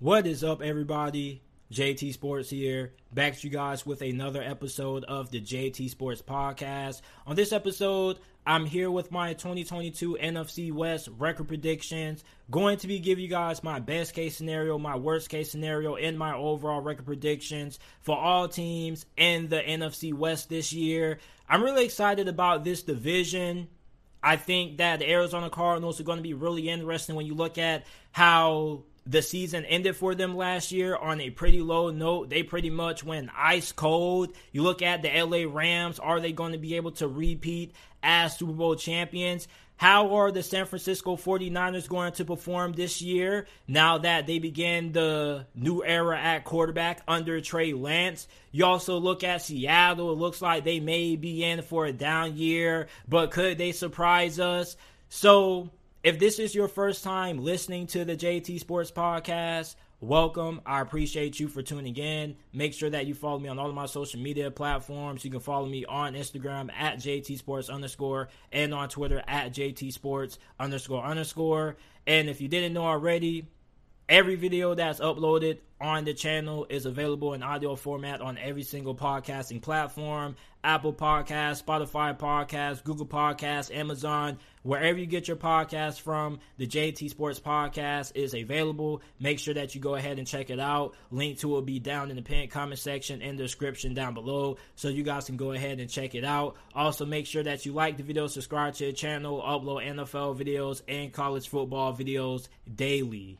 What is up, everybody? JT Sports here, back to you guys with another episode of the JT Sports Podcast. On this episode, I'm here with my 2022 NFC West record predictions. Going to be giving you guys my best case scenario, my worst case scenario, and my overall record predictions for all teams in the NFC West this year. I'm really excited about this division. I think that the Arizona Cardinals are going to be really interesting when you look at how the season ended for them last year on a pretty low note. They pretty much went ice cold. You look at the LA Rams, are they going to be able to repeat as Super Bowl champions? How are the San Francisco 49ers going to perform this year now that they begin the new era at quarterback under Trey Lance? You also look at Seattle. It looks like they may be in for a down year, but could they surprise us? So if this is your first time listening to the JT Sports Podcast, welcome. I appreciate you for tuning in. Make sure that you follow me on all of my social media platforms. You can follow me on Instagram at JT Sports underscore and on Twitter at JT Sports underscore underscore. And if you didn't know already, every video that's uploaded on the channel is available in audio format on every single podcasting platform Apple Podcasts, Spotify Podcasts, Google Podcasts, Amazon, wherever you get your podcast from. The JT Sports Podcast is available. Make sure that you go ahead and check it out. Link to it will be down in the pinned comment section and the description down below so you guys can go ahead and check it out. Also, make sure that you like the video, subscribe to the channel, upload NFL videos and college football videos daily.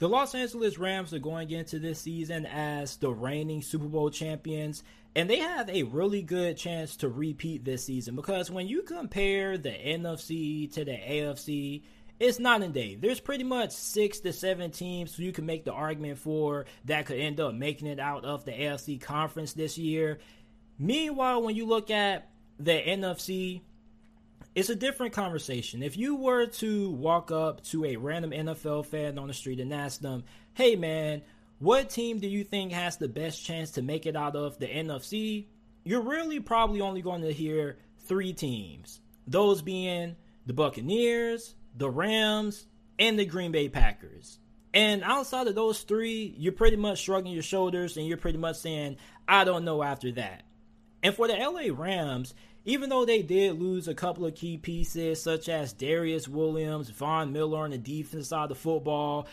The Los Angeles Rams are going into this season as the reigning Super Bowl champions, and they have a really good chance to repeat this season because when you compare the NFC to the AFC, it's not in day. There's pretty much six to seven teams you can make the argument for that could end up making it out of the AFC conference this year. Meanwhile, when you look at the NFC, it's a different conversation. If you were to walk up to a random NFL fan on the street and ask them, hey man, what team do you think has the best chance to make it out of the NFC? You're really probably only going to hear three teams. Those being the Buccaneers, the Rams, and the Green Bay Packers. And outside of those three, you're pretty much shrugging your shoulders and you're pretty much saying, I don't know after that. And for the LA Rams, even though they did lose a couple of key pieces, such as Darious Williams, Von Miller on the defense side of the football,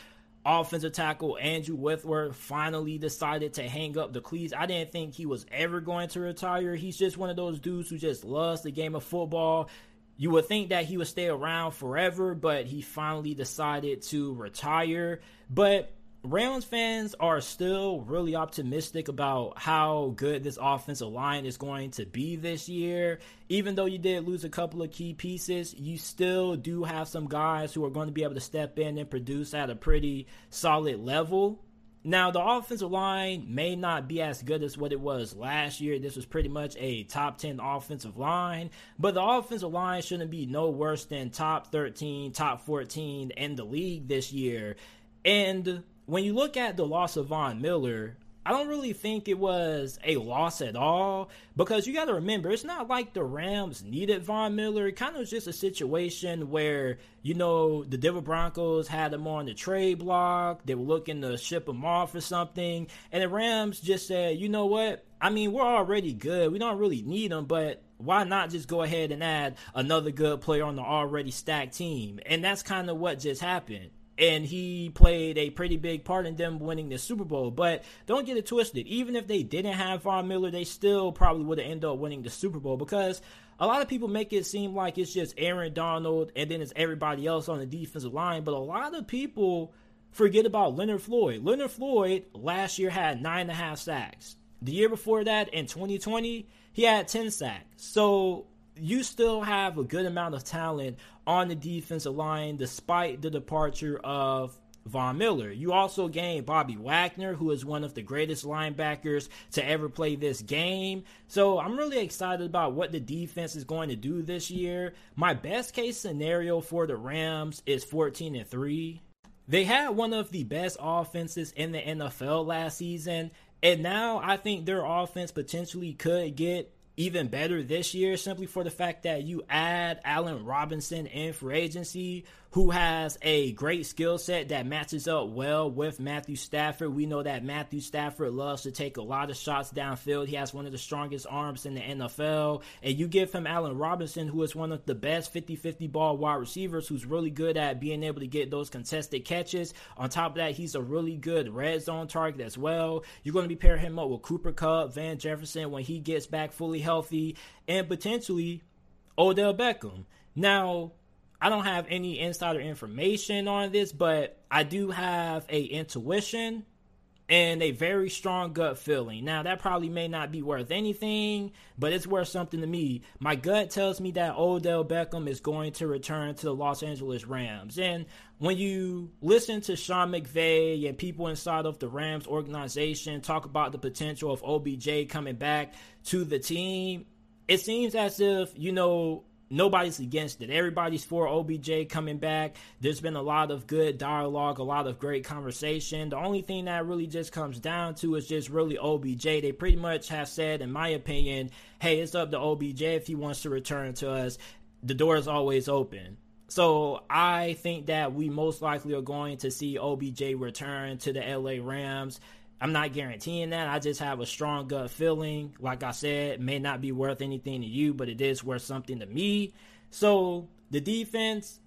offensive tackle Andrew Whitworth finally decided to hang up the cleats. I didn't think he was ever going to retire. He's just one of those dudes who just loves the game of football. You would think that he would stay around forever, but he finally decided to retire. But Rams fans are still really optimistic about how good this offensive line is going to be this year. Even though you did lose a couple of key pieces, you still do have some guys who are going to be able to step in and produce at a pretty solid level. Now, the offensive line may not be as good as what it was last year. This was pretty much a top 10 offensive line, but the offensive line shouldn't be no worse than top 13, top 14 in the league this year. And when you look at the loss of Von Miller, I don't really think it was a loss at all because you got to remember it's not like the Rams needed Von Miller. It kind of was just a situation where you know the Denver Broncos had him on the trade block. They were looking to ship him off or something, and the Rams just said, you know what? I mean, we're already good. We don't really need him, but why not just go ahead and add another good player on the already stacked team? And that's kind of what just happened and he played a pretty big part in them winning the Super Bowl. But don't get it twisted. Even if they didn't have Von Miller, they still probably would have ended up winning the Super Bowl because a lot of people make it seem like it's just Aaron Donald and then it's everybody else on the defensive line. But a lot of people forget about Leonard Floyd. Leonard Floyd last year had nine and a half sacks. The year before that, in 2020, he had 10 sacks. So you still have a good amount of talent on the defensive line despite the departure of Von Miller. You also gained Bobby Wagner, who is one of the greatest linebackers to ever play this game. So I'm really excited about what the defense is going to do this year. My best case scenario for the Rams is 14 and 3. They had one of the best offenses in the NFL last season, and now I think their offense potentially could get even better this year simply for the fact that you add Allen Robinson in free agency, who has a great skill set that matches up well with Matthew Stafford. We know that Matthew Stafford loves to take a lot of shots downfield. He has one of the strongest arms in the NFL. And you give him Allen Robinson, who is one of the best 50 50 ball wide receivers, who's really good at being able to get those contested catches. On top of that, he's a really good red zone target as well. You're going to be pairing him up with Cooper Kupp, Van Jefferson when he gets back fully healthy, and potentially Odell Beckham. Now, I don't have any insider information on this, but I do have a intuition and a very strong gut feeling. Now, that probably may not be worth anything, but it's worth something to me. My gut tells me that Odell Beckham is going to return to the Los Angeles Rams. And when you listen to Sean McVay and people inside of the Rams organization talk about the potential of OBJ coming back to the team, it seems as if, you know, nobody's against it. Everybody's for OBJ coming back. There's been a lot of good dialogue, a lot of great conversation. The only thing that really just comes down to is just really OBJ. They pretty much have said, in my opinion, hey, it's up to OBJ if he wants to return to us. The door is always open. So I think that we most likely are going to see OBJ return to the LA Rams. I'm not guaranteeing that. I just have a strong gut feeling. Like I said, may not be worth anything to you, but it is worth something to me. So the defense,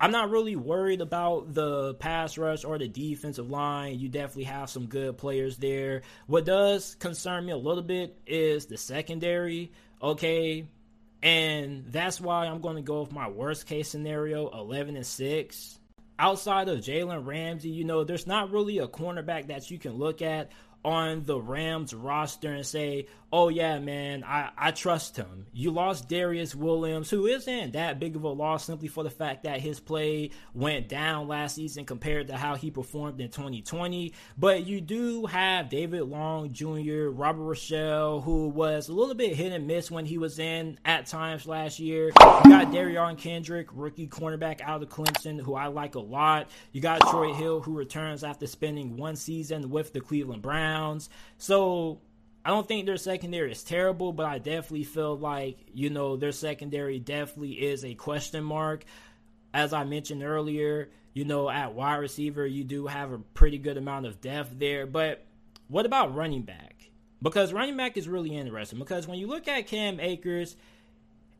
I'm not really worried about the pass rush or the defensive line. You definitely have some good players there. What does concern me a little bit is the secondary. Okay. And that's why I'm going to go with my worst case scenario 11 and 6 outside of Jalen Ramsey, you know, there's not really a cornerback that you can look at on the Rams roster and say, oh yeah, man, I, I trust him. You lost Darious Williams, who isn't that big of a loss simply for the fact that his play went down last season compared to how he performed in 2020. But you do have David Long Jr., Robert Rochell, who was a little bit hit and miss when he was in at times last year. You got Derion Kendrick, rookie cornerback out of Clemson, who I like a lot. You got Troy Hill, who returns after spending one season with the Cleveland Browns. So I don't think their secondary is terrible, but I definitely feel like, you know, their secondary definitely is a question mark. As I mentioned earlier, you know, at wide receiver, you do have a pretty good amount of depth there. But what about running back? Because running back is really interesting. Because when you look at Cam Akers,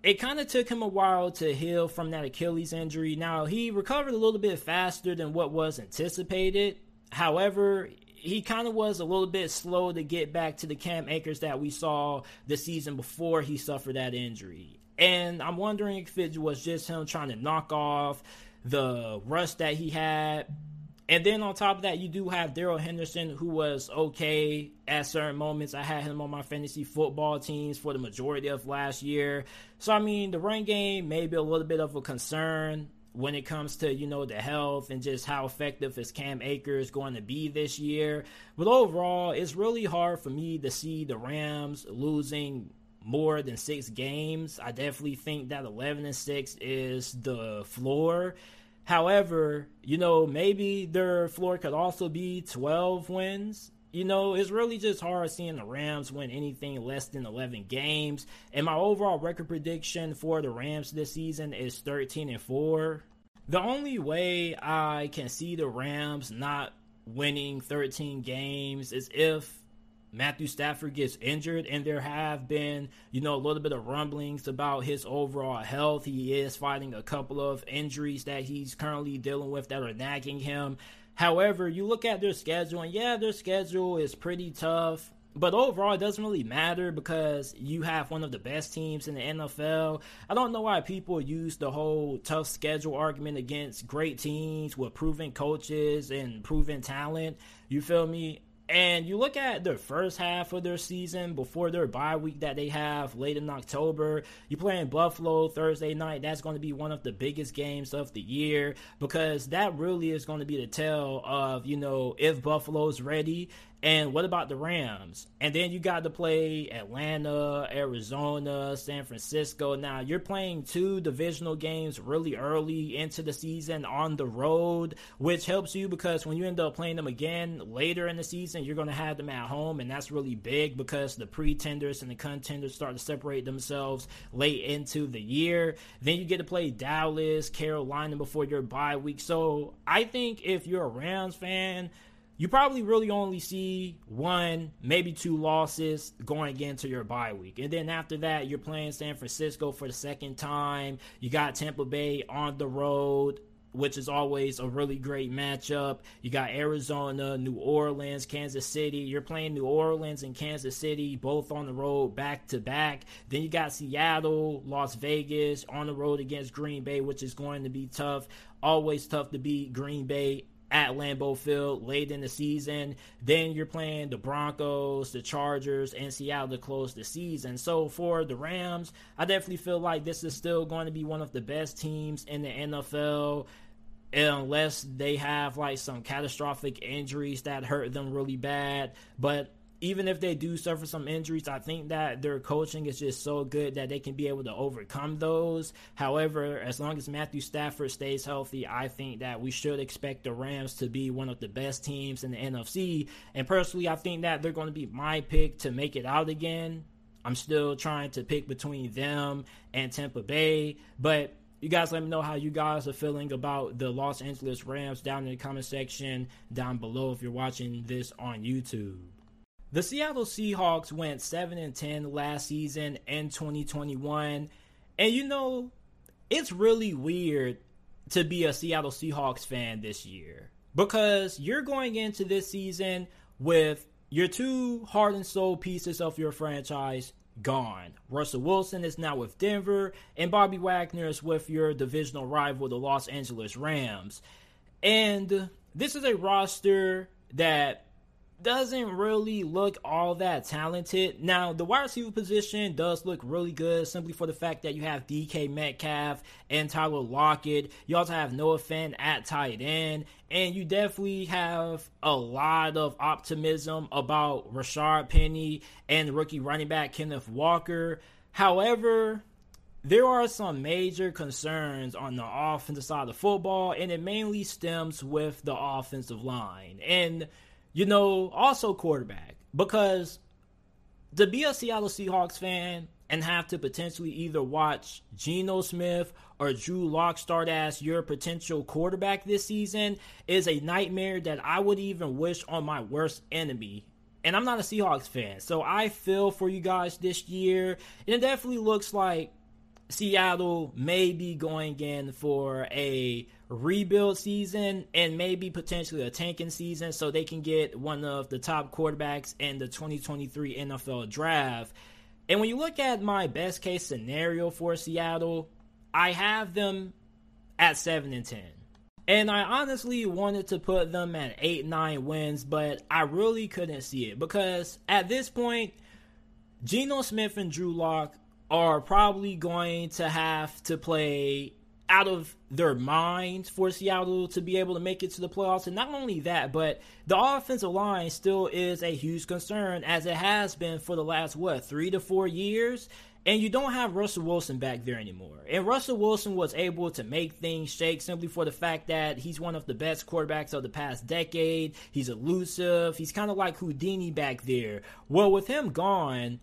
it kind of took him a while to heal from that Achilles injury. Now, he recovered a little bit faster than what was anticipated. However, he kind of was a little bit slow to get back to the Cam Akers that we saw the season before he suffered that injury. And I'm wondering if it was just him trying to knock off the rust that he had. And then on top of that, you do have Darrell Henderson, who was okay at certain moments. I had him on my fantasy football teams for the majority of last year. So, I mean, the run game may be a little bit of a concern when it comes to you know the health and just how effective is Cam Akers going to be this year. But overall, it's really hard for me to see the Rams losing more than six games. I definitely think that 11 and 6 is the floor. However, you know, maybe their floor could also be 12 wins you know, it's really just hard seeing the Rams win anything less than 11 games. And my overall record prediction for the Rams this season is 13 and 4. The only way I can see the Rams not winning 13 games is if Matthew Stafford gets injured, and there have been, you know, a little bit of rumblings about his overall health. He is fighting a couple of injuries that he's currently dealing with that are nagging him. However, you look at their schedule, and yeah, their schedule is pretty tough. But overall, it doesn't really matter because you have one of the best teams in the NFL. I don't know why people use the whole tough schedule argument against great teams with proven coaches and proven talent. You feel me? And you look at the first half of their season before their bye week that they have late in October. You play in Buffalo Thursday night. That's going to be one of the biggest games of the year because that really is going to be the tell of, you know, if Buffalo's ready. And what about the Rams? And then you got to play Atlanta, Arizona, San Francisco. Now, you're playing two divisional games really early into the season on the road, which helps you because when you end up playing them again later in the season, you're going to have them at home. And that's really big because the pretenders and the contenders start to separate themselves late into the year. Then you get to play Dallas, Carolina before your bye week. So I think if you're a Rams fan, you probably really only see one, maybe two losses going into your bye week. And then after that, you're playing San Francisco for the second time. You got Tampa Bay on the road, which is always a really great matchup. You got Arizona, New Orleans, Kansas City. You're playing New Orleans and Kansas City both on the road back to back. Then you got Seattle, Las Vegas on the road against Green Bay, which is going to be tough. Always tough to beat Green Bay at Lambeau Field late in the season. Then you're playing the Broncos, the Chargers, and Seattle to close the season. So for the Rams, I definitely feel like this is still going to be one of the best teams in the NFL. Unless they have like some catastrophic injuries that hurt them really bad. But even if they do suffer some injuries, I think that their coaching is just so good that they can be able to overcome those. However, as long as Matthew Stafford stays healthy, I think that we should expect the Rams to be one of the best teams in the NFC. And personally, I think that they're going to be my pick to make it out again. I'm still trying to pick between them and Tampa Bay, but you guys let me know how you guys are feeling about the Los Angeles Rams down in the comment section down below if you're watching this on YouTube. The Seattle Seahawks went 7 and 10 last season in 2021. And you know, it's really weird to be a Seattle Seahawks fan this year because you're going into this season with your two heart and soul pieces of your franchise gone. Russell Wilson is now with Denver, and Bobby Wagner is with your divisional rival, the Los Angeles Rams. And this is a roster that doesn't really look all that talented. Now, the wide receiver position does look really good simply for the fact that you have DK Metcalf and Tyler Lockett. You also have Noah Fant at tight end. And you definitely have a lot of optimism about Rashaad Penny and rookie running back Kenneth Walker. However, there are some major concerns on the offensive side of football, and it mainly stems with the offensive line. And you know, also quarterback. Because to be a Seattle Seahawks fan and have to potentially either watch Geno Smith or Drew Lock start as your potential quarterback this season is a nightmare that I would even wish on my worst enemy. And I'm not a Seahawks fan, so I feel for you guys this year. And it definitely looks like Seattle may be going in for a rebuild season and maybe potentially a tanking season so they can get one of the top quarterbacks in the 2023 NFL draft. And when you look at my best case scenario for Seattle, I have them at 7 and 10. And I honestly wanted to put them at 8 9 wins, but I really couldn't see it because at this point, Geno Smith and Drew Lock are probably going to have to play out of their minds for Seattle to be able to make it to the playoffs. And not only that, but the offensive line still is a huge concern as it has been for the last, what, three to four years? And you don't have Russell Wilson back there anymore. And Russell Wilson was able to make things shake simply for the fact that he's one of the best quarterbacks of the past decade. He's elusive. He's kind of like Houdini back there. Well, with him gone,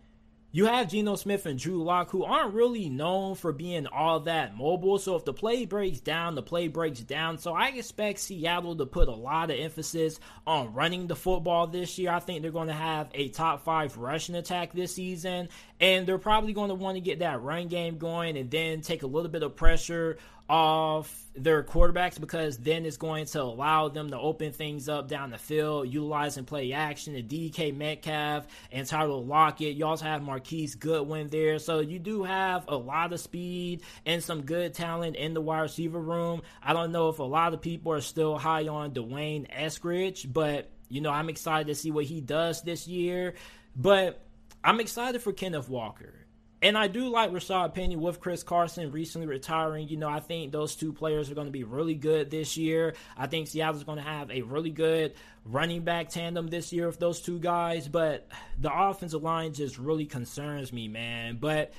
you have Geno Smith and Drew Lock, who aren't really known for being all that mobile. So if the play breaks down, the play breaks down. So I expect Seattle to put a lot of emphasis on running the football this year. I think they're going to have a top five rushing attack this season. And they're probably going to want to get that run game going and then take a little bit of pressure off their quarterbacks because then it's going to allow them to open things up down the field, utilizing play action and DK Metcalf and Tyler Lockett. You also have Marquise Goodwin there. So you do have a lot of speed and some good talent in the wide receiver room. I don't know if a lot of people are still high on D'Wayne Eskridge, but you know, I'm excited to see what he does this year. But I'm excited for Kenneth Walker. and I do like Rashaad Penny with Chris Carson recently retiring. You know, I think those two players are going to be really good this year. I think Seattle's going to have a really good running back tandem this year with those two guys. But the offensive line just really concerns me, man. But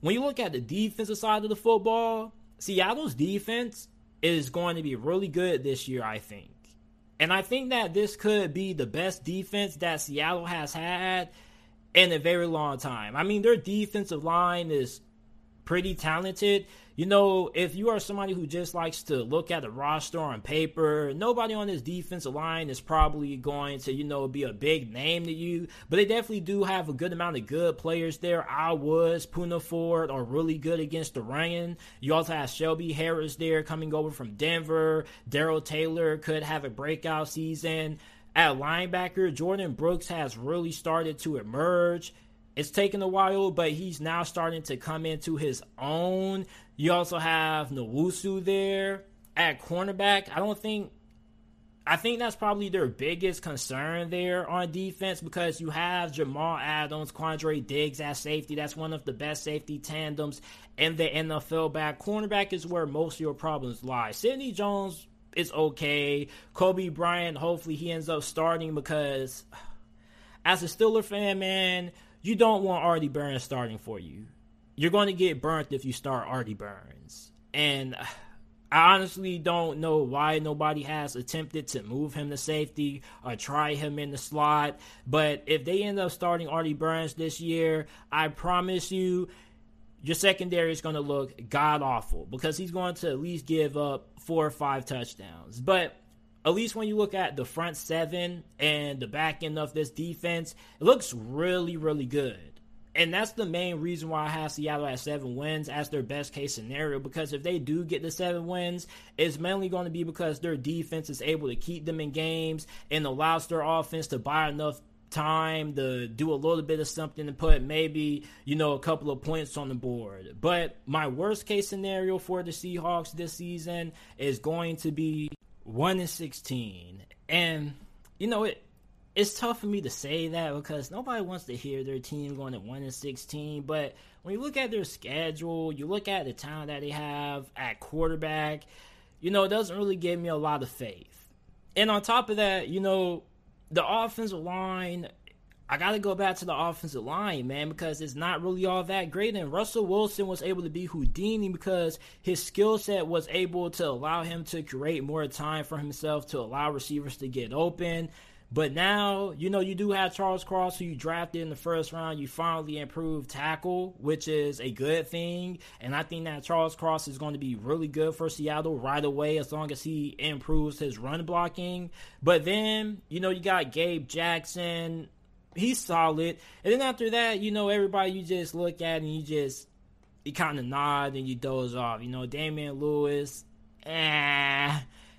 when you look at the defensive side of the football, Seattle's defense is going to be really good this year, I think. And I think that this could be the best defense that Seattle has had in a very long time. I mean, their defensive line is pretty talented. You know, if you are somebody who just likes to look at the roster on paper, nobody on this defensive line is probably going to, you know, be a big name to you. But they definitely do have a good amount of good players there. I was, Poona Ford are really good against the run. You also have Shelby Harris there coming over from Denver. Darrell Taylor could have a breakout season. At linebacker, Jordyn Brooks has really started to emerge. It's taken a while, but he's now starting to come into his own. You also have Nwosu there at cornerback. I don't think I think that's probably their biggest concern there on defense because you have Jamal Adams, Quandre Diggs at safety. That's one of the best safety tandems in the NFL back. Cornerback is where most of your problems lie. Sidney Jones it's okay. Coby Bryant, hopefully he ends up starting because as a Steeler fan, man, you don't want Artie Burns starting for you. You're going to get burnt if you start Artie Burns. And I honestly don't know why nobody has attempted to move him to safety or try him in the slot. But if they end up starting Artie Burns this year, I promise you, your secondary is going to look god awful because he's going to at least give up four or five touchdowns. But at least when you look at the front seven and the back end of this defense, it looks really, really good. And that's the main reason why I have Seattle at seven wins as their best case scenario. Because if they do get the seven wins, it's mainly going to be because their defense is able to keep them in games and allows their offense to buy enough time to do a little bit of something to put maybe, you know, a couple of points on the board. But my worst case scenario for the Seahawks this season is going to be 1 and 16. And you know, it it's tough for me to say that because nobody wants to hear their team going at 1 and 16, but when you look at their schedule, you look at the talent that they have at quarterback, you know, it doesn't really give me a lot of faith. And on top of that, you know, the offensive line, I got to go back to the offensive line, man, because it's not really all that great. And Russell Wilson was able to be Houdini because his skill set was able to allow him to create more time for himself, to allow receivers to get open. But now, you know, you do have Charles Cross, who you drafted in the first round. You finally improved tackle, which is a good thing. And I think that Charles Cross is going to be really good for Seattle right away as long as he improves his run blocking. But then, you know, you got Gabe Jackson. He's solid. And then after that, you know, everybody you just look at and you just, you kind of nod and you doze off. You know, Damien Lewis, eh.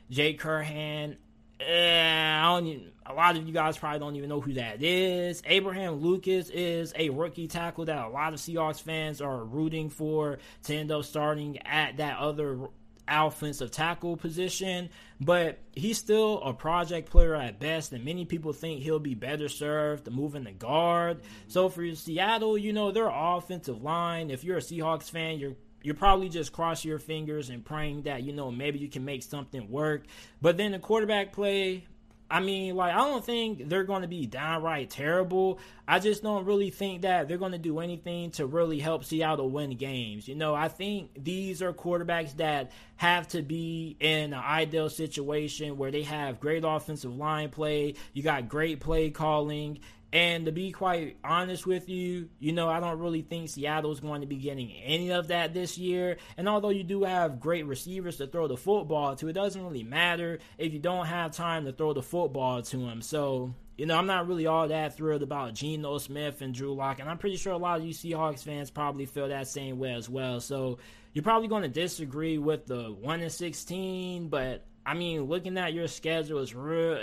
Jake Curhan, Eh, I don't a lot of you guys probably don't even know who that is. Abraham Lucas is a rookie tackle that a lot of Seahawks fans are rooting for to end up starting at that other offensive tackle position, but he's still a project player at best, and many people think he'll be better served moving the guard. So for Seattle, you know, their offensive line, if you're a Seahawks fan, you're you're probably just cross your fingers and praying that you know maybe you can make something work. But then the quarterback play, I mean, like I don't think they're going to be downright terrible. I just don't really think that they're going to do anything to really help Seattle win games. You know, I think these are quarterbacks that have to be in an ideal situation where they have great offensive line play, you got great play calling, and to be quite honest with you, you know, I don't really think Seattle's going to be getting any of that this year. And although you do have great receivers to throw the football to, it doesn't really matter if you don't have time to throw the football to them. So, you know, I'm not really all that thrilled about Geno Smith and Drew Lock, and I'm pretty sure a lot of you Seahawks fans probably feel that same way as well. So you're probably going to disagree with the one and sixteen, but I mean, looking at your schedule is real.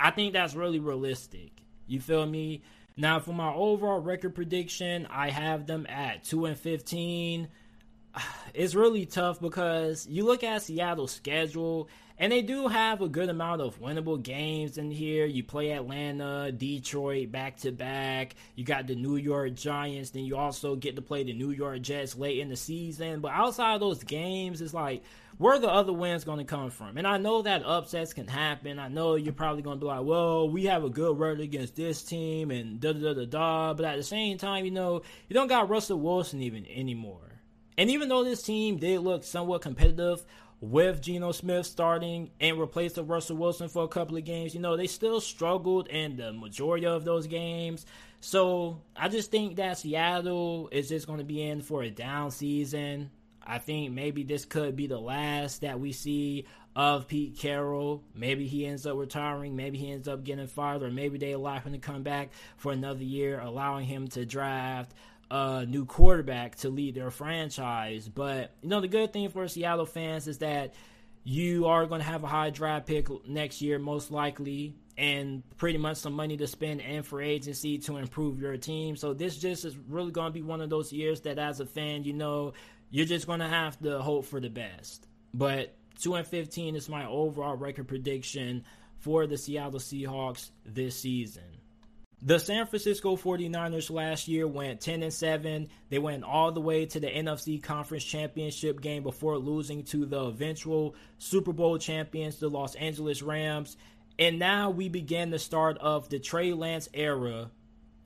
I think that's really realistic. You feel me? Now, for my overall record prediction, I have them at 2 and 15. It's really tough because you look at Seattle's schedule And they do have a good amount of winnable games in here. You play Atlanta, Detroit back to back. You got the New York Giants. Then you also get to play the New York Jets late in the season. But outside of those games, it's like, where are the other wins going to come from? And I know that upsets can happen. I know you're probably going to be like, well, we have a good record against this team and da da da da da. But at the same time, you know, you don't got Russell Wilson even anymore. And even though this team did look somewhat competitive with Geno Smith starting and replacing Russell Wilson for a couple of games, you know, they still struggled in the majority of those games. So I just think that Seattle is just going to be in for a down season. I think maybe this could be the last that we see of Pete Carroll. Maybe he ends up retiring. Maybe he ends up getting fired, or maybe they allow him to come back for another year, allowing him to draft a new quarterback to lead their franchise. But you know, the good thing for Seattle fans is that you are going to have a high draft pick next year, most likely, and pretty much some money to spend and free agency to improve your team. So this just is really going to be one of those years that, as a fan, you know, you're just going to have to hope for the best. But two and fifteen is my overall record prediction for the Seattle Seahawks this season. The San Francisco 49ers last year went 10 and 7. They went all the way to the NFC Conference Championship game before losing to the eventual Super Bowl champions, the Los Angeles Rams. And now we begin the start of the Trey Lance era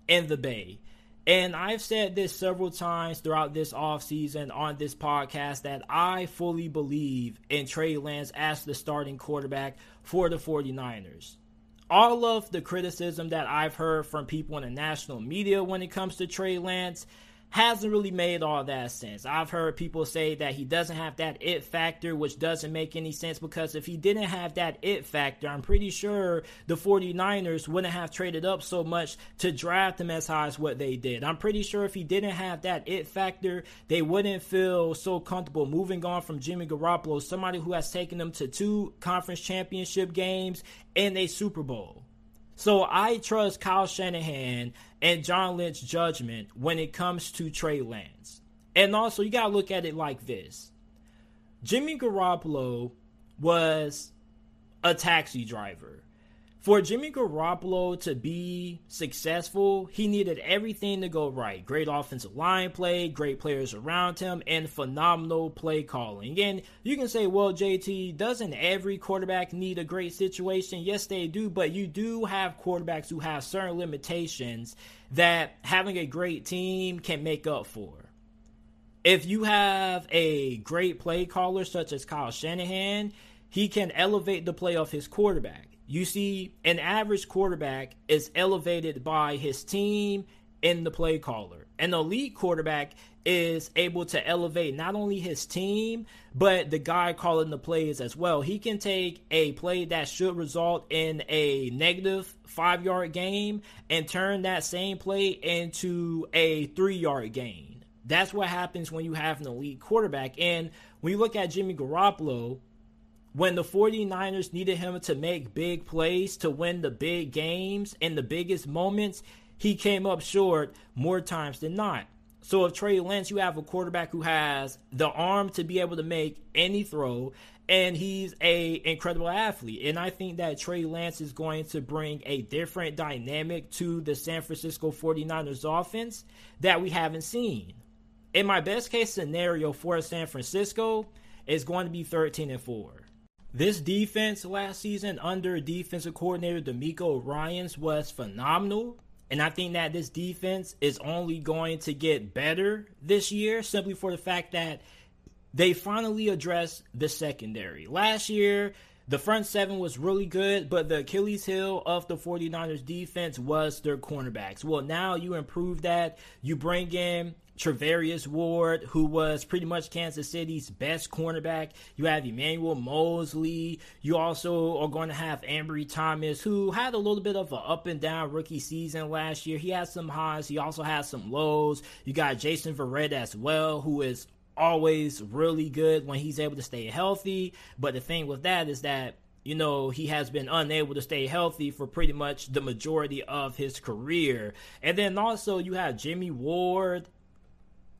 in the Bay. And I've said this several times throughout this offseason on this podcast that I fully believe in Trey Lance as the starting quarterback for the 49ers all of the criticism that I've heard from people in the national media when it comes to Trey Lance hasn't really made all that sense. I've heard people say that he doesn't have that it factor, which doesn't make any sense because if he didn't have that it factor, I'm pretty sure the 49ers wouldn't have traded up so much to draft him as high as what they did. I'm pretty sure if he didn't have that it factor, they wouldn't feel so comfortable moving on from Jimmy Garoppolo, somebody who has taken them to two conference championship games and a Super Bowl. So I trust Kyle Shanahan and John Lynch judgment when it comes to Trey Lance. And also, you got to look at it like this Jimmy Garoppolo was a taxi driver for Jimmy Garoppolo to be successful, he needed everything to go right. Great offensive line play, great players around him, and phenomenal play calling. And you can say, well, JT, doesn't every quarterback need a great situation? Yes, they do, but you do have quarterbacks who have certain limitations that having a great team can make up for. If you have a great play caller such as Kyle Shanahan, he can elevate the play of his quarterback you see, an average quarterback is elevated by his team and the play caller. An elite quarterback is able to elevate not only his team, but the guy calling the plays as well. He can take a play that should result in a negative five yard game and turn that same play into a three yard gain. That's what happens when you have an elite quarterback. And when you look at Jimmy Garoppolo, when the 49ers needed him to make big plays to win the big games and the biggest moments, he came up short more times than not. So if Trey Lance, you have a quarterback who has the arm to be able to make any throw, and he's a incredible athlete. And I think that Trey Lance is going to bring a different dynamic to the San Francisco 49ers offense that we haven't seen. In my best case scenario for San Francisco is going to be 13 and 4. This defense last season under defensive coordinator DeMeco Ryans was phenomenal. And I think that this defense is only going to get better this year simply for the fact that they finally addressed the secondary. Last year, the front seven was really good, but the Achilles heel of the 49ers defense was their cornerbacks. Well, now you improve that. You bring in Charvarius Ward, who was pretty much Kansas City's best cornerback. You have Emmanuel Moseley. You also are going to have Ambry Thomas, who had a little bit of an up and down rookie season last year. He has some highs. He also has some lows. You got Jason Verrett as well, who is always really good when he's able to stay healthy. But the thing with that is that you know, he has been unable to stay healthy for pretty much the majority of his career. And then also you have Jimmy Ward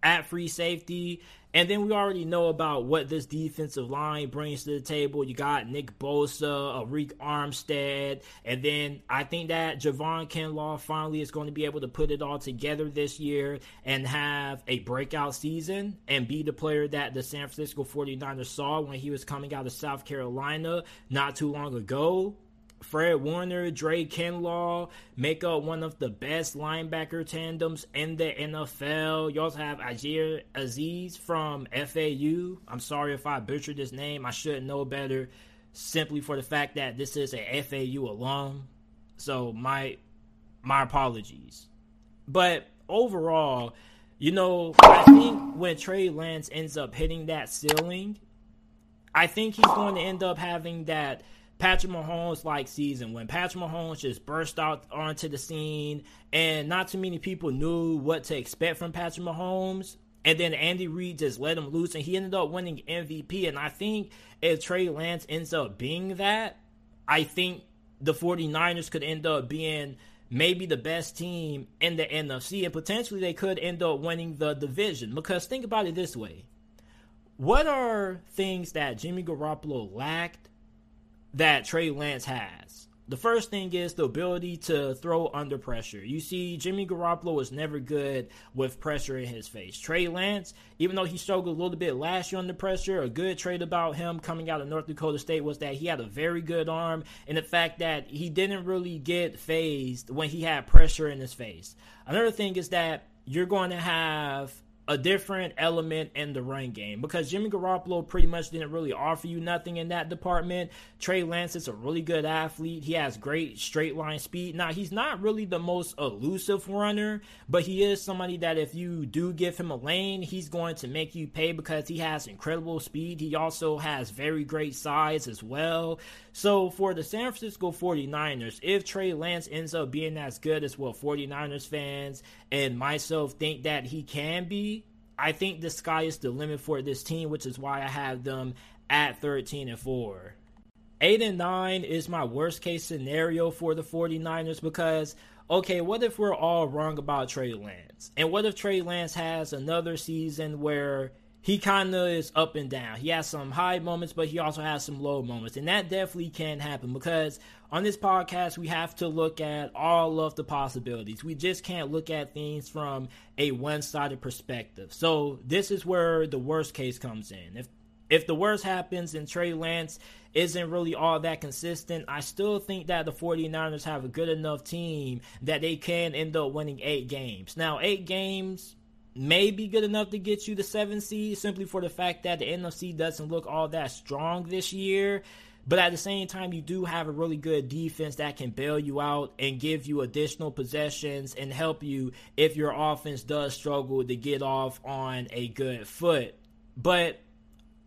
at free safety. And then we already know about what this defensive line brings to the table. You got Nick Bosa, Arik Armstead, and then I think that Javon Kinlaw finally is going to be able to put it all together this year and have a breakout season and be the player that the San Francisco 49ers saw when he was coming out of South Carolina not too long ago. Fred Warner, Dre Greenlaw make up one of the best linebacker tandems in the NFL. You also have Yjaire Aziz from FAU. I'm sorry if I butchered his name. I should know better simply for the fact that this is a FAU alum. So my my apologies. But overall, you know, I think when Trey Lance ends up hitting that ceiling, I think he's going to end up having that Patrick Mahomes like season when Patrick Mahomes just burst out onto the scene and not too many people knew what to expect from Patrick Mahomes. And then Andy Reid just let him loose and he ended up winning MVP. And I think if Trey Lance ends up being that, I think the 49ers could end up being maybe the best team in the NFC and potentially they could end up winning the division. Because think about it this way. What are things that Jimmy Garoppolo lacked that Trey Lance has. The first thing is the ability to throw under pressure. You see, Jimmy Garoppolo was never good with pressure in his face. Trey Lance, even though he struggled a little bit last year under pressure, a good trait about him coming out of North Dakota State was that he had a very good arm and the fact that he didn't really get phased when he had pressure in his face. Another thing is that you're going to have a different element in the run game because Jimmy Garoppolo pretty much didn't really offer you nothing in that department. Trey Lance is a really good athlete. He has great straight line speed. Now, he's not really the most elusive runner, but he is somebody that if you do give him a lane, he's going to make you pay because he has incredible speed. He also has very great size as well. So for the San Francisco 49ers, if Trey Lance ends up being as good as what 49ers fans and myself think that he can be, I think the sky is the limit for this team, which is why I have them at 13 and 4. 8 and 9 is my worst case scenario for the 49ers because okay, what if we're all wrong about Trey Lance? And what if Trey Lance has another season where he kind of is up and down. He has some high moments, but he also has some low moments. And that definitely can happen because on this podcast, we have to look at all of the possibilities. We just can't look at things from a one sided perspective. So, this is where the worst case comes in. If if the worst happens and Trey Lance isn't really all that consistent, I still think that the 49ers have a good enough team that they can end up winning eight games. Now, eight games may be good enough to get you the seven seed simply for the fact that the NFC doesn't look all that strong this year. But at the same time, you do have a really good defense that can bail you out and give you additional possessions and help you if your offense does struggle to get off on a good foot. But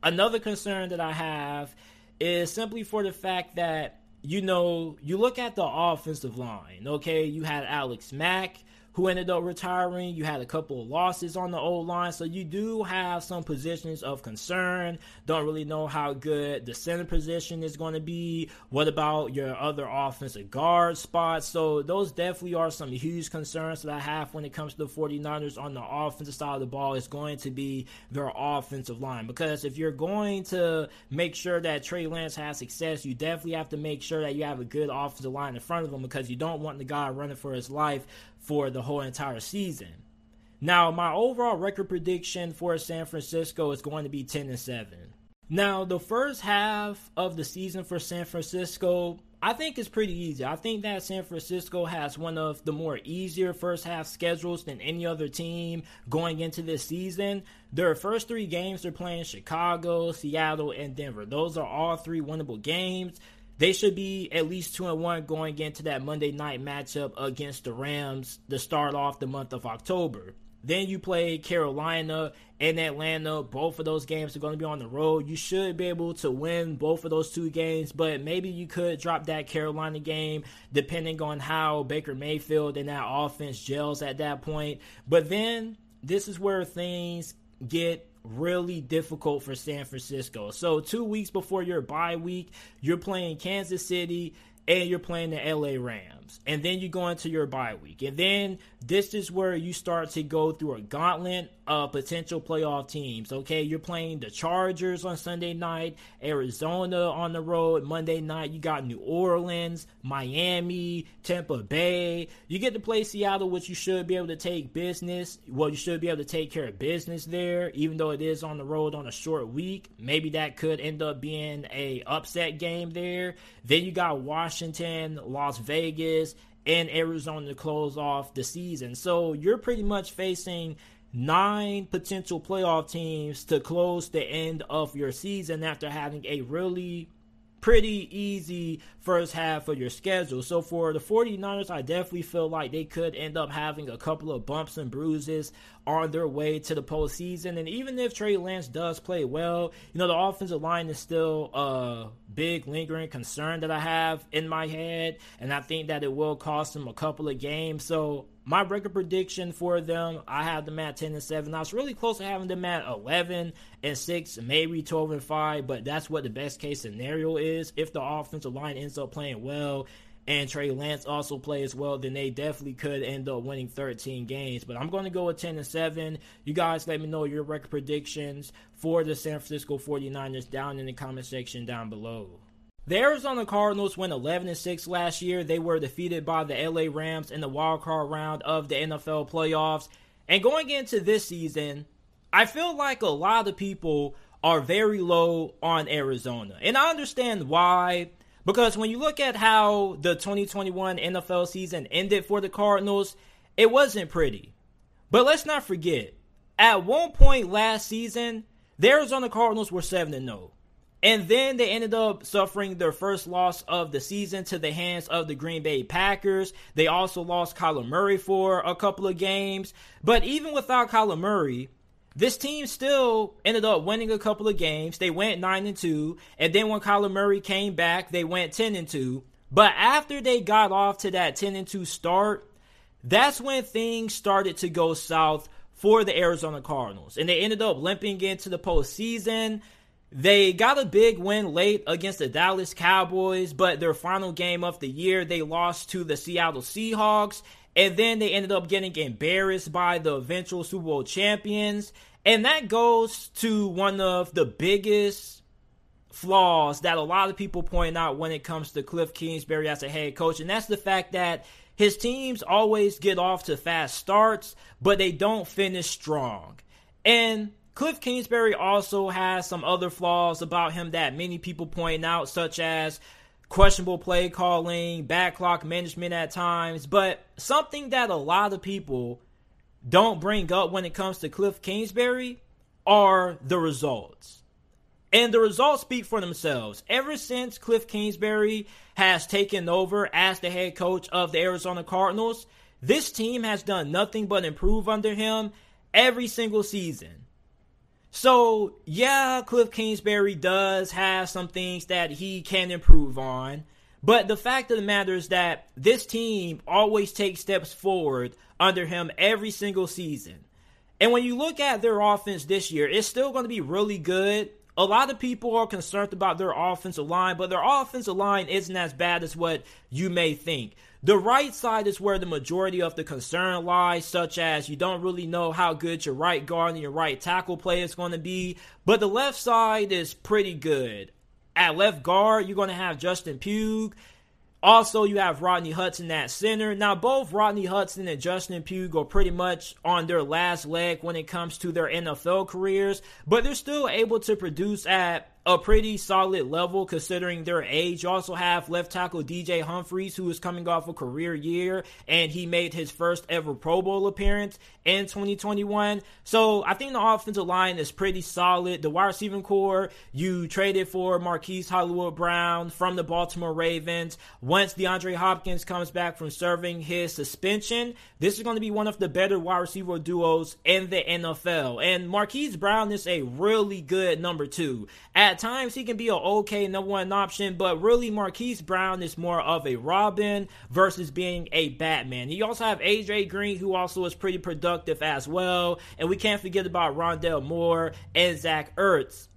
another concern that I have is simply for the fact that, you know, you look at the offensive line, okay? You had Alex Mack who ended up retiring. You had a couple of losses on the old line, so you do have some positions of concern. Don't really know how good the center position is going to be. What about your other offensive guard spots? So those definitely are some huge concerns that I have when it comes to the 49ers on the offensive side of the ball. Is going to be their offensive line because if you're going to make sure that Trey Lance has success, you definitely have to make sure that you have a good offensive line in front of him because you don't want the guy running for his life for the whole entire season. Now, my overall record prediction for San Francisco is going to be 10 and 7. Now, the first half of the season for San Francisco, I think is pretty easy. I think that San Francisco has one of the more easier first half schedules than any other team going into this season. Their first three games they're playing Chicago, Seattle, and Denver. Those are all three winnable games they should be at least two and one going into that Monday night matchup against the Rams to start off the month of October. Then you play Carolina and Atlanta. Both of those games are going to be on the road. You should be able to win both of those two games, but maybe you could drop that Carolina game depending on how Baker Mayfield and that offense gels at that point. But then this is where things get really difficult for San Francisco. So, two weeks before your bye week, you're playing Kansas City and you're playing the LA Rams. And then you go into your bye week, and then this is where you start to go through a gauntlet of potential playoff teams. Okay, you're playing the Chargers on Sunday night, Arizona on the road Monday night. You got New Orleans, Miami, Tampa Bay. You get to play Seattle, which you should be able to take business. Well, you should be able to take care of business there, even though it is on the road on a short week. Maybe that could end up being a upset game there. Then you got Washington, Las Vegas, and Arizona to close off the season. So you're pretty much facing nine potential playoff teams to close the end of your season after having a really pretty easy first half of your schedule. So for the 49ers, I definitely feel like they could end up having a couple of bumps and bruises on their way to the postseason. And even if Trey Lance does play well, you know, the offensive line is still a big lingering concern that I have in my head. And I think that it will cost them a couple of games. So my record prediction for them, I have them at 10 and 7. I was really close to having them at 11 and 6, maybe 12 and 5, but that's what the best case scenario is. If the offensive line ends up playing well and Trey Lance also plays well, then they definitely could end up winning 13 games. But I'm going to go with 10 and 7. You guys let me know your record predictions for the San Francisco 49ers down in the comment section down below. The Arizona Cardinals went 11 6 last year. They were defeated by the LA Rams in the wild card round of the NFL playoffs. And going into this season, I feel like a lot of people are very low on Arizona. And I understand why. Because when you look at how the 2021 NFL season ended for the Cardinals, it wasn't pretty. But let's not forget, at one point last season, the Arizona Cardinals were 7 0. And then they ended up suffering their first loss of the season to the hands of the Green Bay Packers. They also lost Kyler Murray for a couple of games. But even without Kyler Murray, this team still ended up winning a couple of games. They went 9 and 2, and then when Kyler Murray came back, they went 10 and 2. But after they got off to that 10 and 2 start, that's when things started to go south for the Arizona Cardinals. And they ended up limping into the postseason. They got a big win late against the Dallas Cowboys, but their final game of the year, they lost to the Seattle Seahawks. And then they ended up getting embarrassed by the eventual Super Bowl champions. And that goes to one of the biggest flaws that a lot of people point out when it comes to Cliff Kingsbury as a head coach. And that's the fact that his teams always get off to fast starts, but they don't finish strong. And Cliff Kingsbury also has some other flaws about him that many people point out, such as questionable play calling, back clock management at times. But something that a lot of people don't bring up when it comes to Cliff Kingsbury are the results. And the results speak for themselves. Ever since Cliff Kingsbury has taken over as the head coach of the Arizona Cardinals, this team has done nothing but improve under him every single season. So, yeah, Cliff Kingsbury does have some things that he can improve on. But the fact of the matter is that this team always takes steps forward under him every single season. And when you look at their offense this year, it's still going to be really good. A lot of people are concerned about their offensive line, but their offensive line isn't as bad as what you may think. The right side is where the majority of the concern lies, such as you don't really know how good your right guard and your right tackle play is going to be. But the left side is pretty good. At left guard, you're going to have Justin Pugh. Also, you have Rodney Hudson at center. Now, both Rodney Hudson and Justin Pugh are pretty much on their last leg when it comes to their NFL careers, but they're still able to produce at a pretty solid level considering their age. You also have left tackle DJ Humphries, who is coming off a career year, and he made his first ever Pro Bowl appearance in 2021. So I think the offensive line is pretty solid. The wide receiving corps, you traded for Marquise Hollywood Brown from the Baltimore Ravens. Once DeAndre Hopkins comes back from serving his suspension, this is going to be one of the better wide receiver duos in the NFL. And Marquise Brown is a really good number two. At at times he can be an okay number one option, but really Marquise Brown is more of a Robin versus being a Batman. You also have AJ Green, who also is pretty productive as well, and we can't forget about Rondale Moore and Zach Ertz.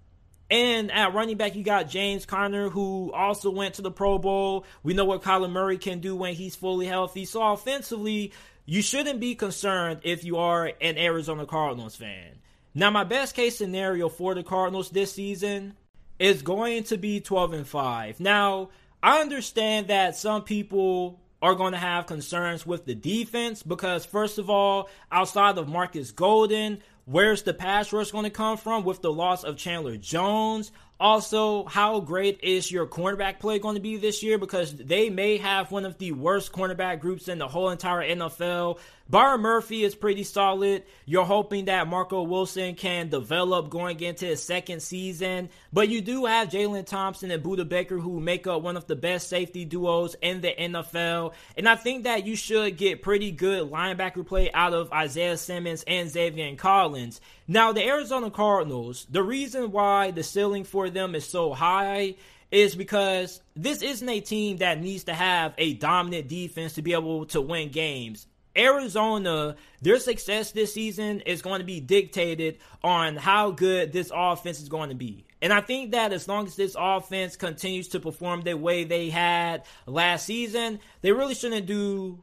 And at running back, you got James Conner, who also went to the Pro Bowl. We know what Kyler Murray can do when he's fully healthy. So offensively, you shouldn't be concerned if you are an Arizona Cardinals fan. Now, my best case scenario for the Cardinals this season is going to be 12 and 5. Now, I understand that some people are going to have concerns with the defense because, first of all, outside of Markus Golden, where's the pass rush going to come from with the loss of Chandler Jones? Also, how great is your cornerback play going to be this year? Because they may have one of the worst cornerback groups in the whole entire NFL. Byron Murphy is pretty solid. You're hoping that Marco Wilson can develop going into his second season. But you do have Jalen Thompson and Budda Baker who make up one of the best safety duos in the NFL. And I think that you should get pretty good linebacker play out of Isaiah Simmons and Zaven Collins. Now, the Arizona Cardinals, the reason why the ceiling for them is so high is because this isn't a team that needs to have a dominant defense to be able to win games. Arizona, their success this season is going to be dictated on how good this offense is going to be. And I think that as long as this offense continues to perform the way they had last season, they really shouldn't do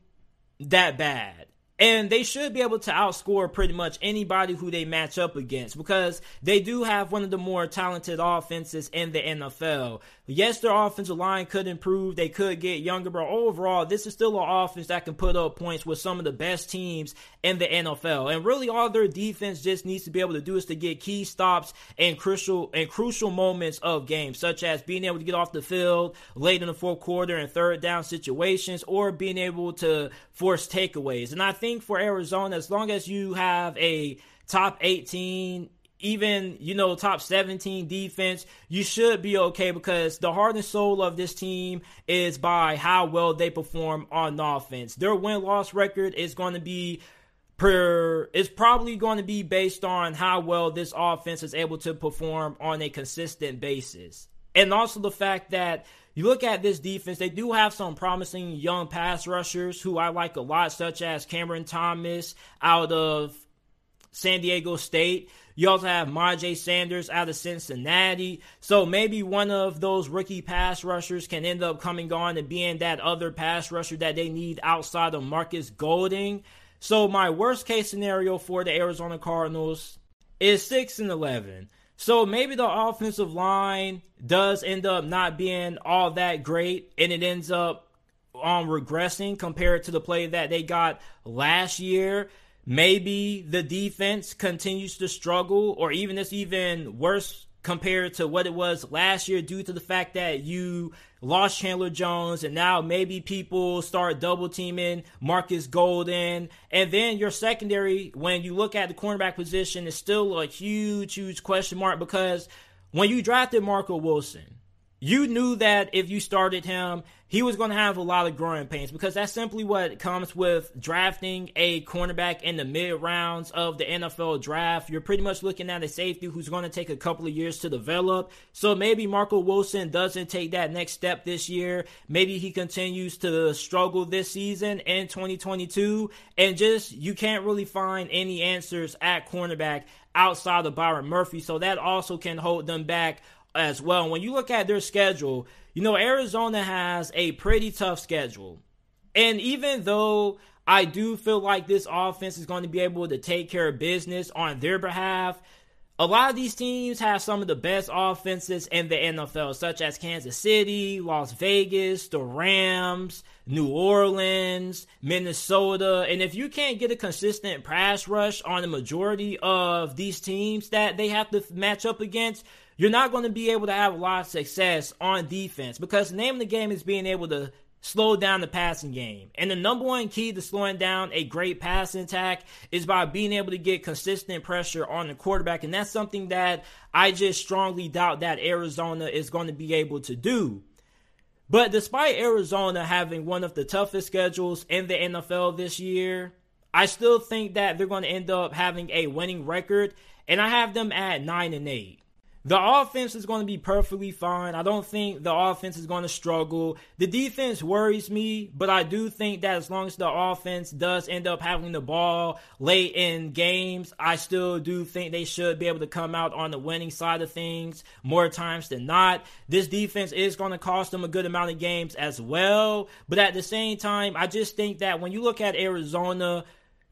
that bad. And they should be able to outscore pretty much anybody who they match up against because they do have one of the more talented offenses in the NFL. Yes, their offensive line could improve. They could get younger, but overall, this is still an offense that can put up points with some of the best teams in the NFL. And really, all their defense just needs to be able to do is to get key stops and crucial and crucial moments of games, such as being able to get off the field late in the fourth quarter and third down situations, or being able to force takeaways. And I think for Arizona, as long as you have a top 18 even you know top 17 defense you should be okay because the heart and soul of this team is by how well they perform on offense. Their win-loss record is going to be per is probably going to be based on how well this offense is able to perform on a consistent basis. And also the fact that you look at this defense, they do have some promising young pass rushers who I like a lot, such as Cameron Thomas out of San Diego State. You also have Myjai Sanders out of Cincinnati. So maybe one of those rookie pass rushers can end up coming on and being that other pass rusher that they need outside of Markus Golden. So my worst case scenario for the Arizona Cardinals is 6 and 11. So maybe the offensive line does end up not being all that great and it ends up um regressing compared to the play that they got last year. Maybe the defense continues to struggle, or even it's even worse compared to what it was last year due to the fact that you lost Chandler Jones and now maybe people start double teaming Markus Golden. And then your secondary, when you look at the cornerback position, is still a huge, huge question mark because when you drafted Marco Wilson, you knew that if you started him, he was going to have a lot of growing pains because that's simply what comes with drafting a cornerback in the mid rounds of the NFL draft. You're pretty much looking at a safety who's going to take a couple of years to develop. So maybe Marco Wilson doesn't take that next step this year. Maybe he continues to struggle this season in 2022 and just you can't really find any answers at cornerback outside of Byron Murphy. So that also can hold them back as well. When you look at their schedule, you know, Arizona has a pretty tough schedule. And even though I do feel like this offense is going to be able to take care of business on their behalf, a lot of these teams have some of the best offenses in the NFL, such as Kansas City, Las Vegas, the Rams, New Orleans, Minnesota. And if you can't get a consistent pass rush on the majority of these teams that they have to match up against, you're not going to be able to have a lot of success on defense because the name of the game is being able to slow down the passing game. And the number one key to slowing down a great passing attack is by being able to get consistent pressure on the quarterback. And that's something that I just strongly doubt that Arizona is going to be able to do. But despite Arizona having one of the toughest schedules in the NFL this year, I still think that they're going to end up having a winning record. And I have them at 9 and 8. The offense is going to be perfectly fine. I don't think the offense is going to struggle. The defense worries me, but I do think that as long as the offense does end up having the ball late in games, I still do think they should be able to come out on the winning side of things more times than not. This defense is going to cost them a good amount of games as well, but at the same time, I just think that when you look at Arizona,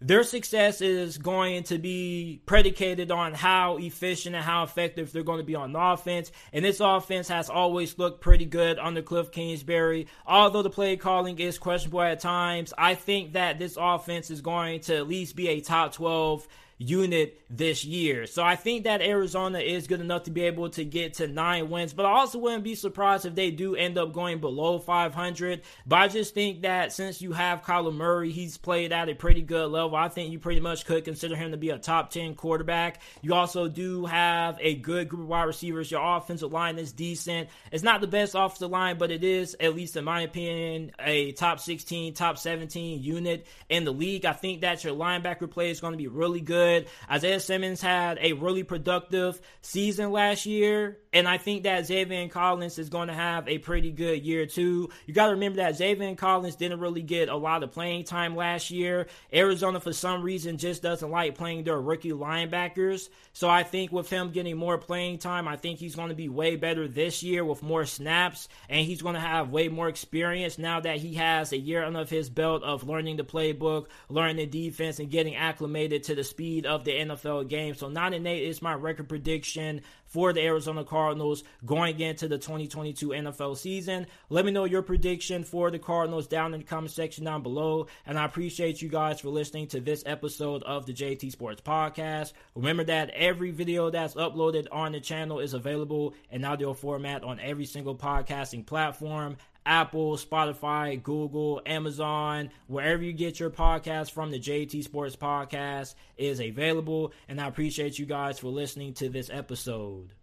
their success is going to be predicated on how efficient and how effective they're going to be on offense. And this offense has always looked pretty good under Cliff Kingsbury. Although the play calling is questionable at times, I think that this offense is going to at least be a top 12 unit this year. So I think that Arizona is good enough to be able to get to nine wins, but I also wouldn't be surprised if they do end up going below 500. But I just think that since you have Kyler Murray, he's played at a pretty good level. I think you pretty much could consider him to be a top 10 quarterback. You also do have a good group of wide receivers. Your offensive line is decent. It's not the best offensive line, but it is, at least in my opinion, a top 16, top 17 unit in the league. I think that your linebacker play is going to be really good good. Isaiah Simmons had a really productive season last year, and I think that Zaven Collins is going to have a pretty good year too. You got to remember that Zaven Collins didn't really get a lot of playing time last year. Arizona, for some reason, just doesn't like playing their rookie linebackers. So I think with him getting more playing time, I think he's going to be way better this year with more snaps, and he's going to have way more experience now that he has a year under his belt of learning the playbook, learning the defense, and getting acclimated to the speed of the NFL game. So 9 and 8 is my record prediction for the Arizona Cardinals going into the 2022 NFL season. Let me know your prediction for the Cardinals down in the comment section down below. And I appreciate you guys for listening to this episode of the JT Sports Podcast. Remember that every video that's uploaded on the channel is available in audio format on every single podcasting platform. Apple, Spotify, Google, Amazon, wherever you get your podcast from, the JT Sports Podcast is available. And I appreciate you guys for listening to this episode.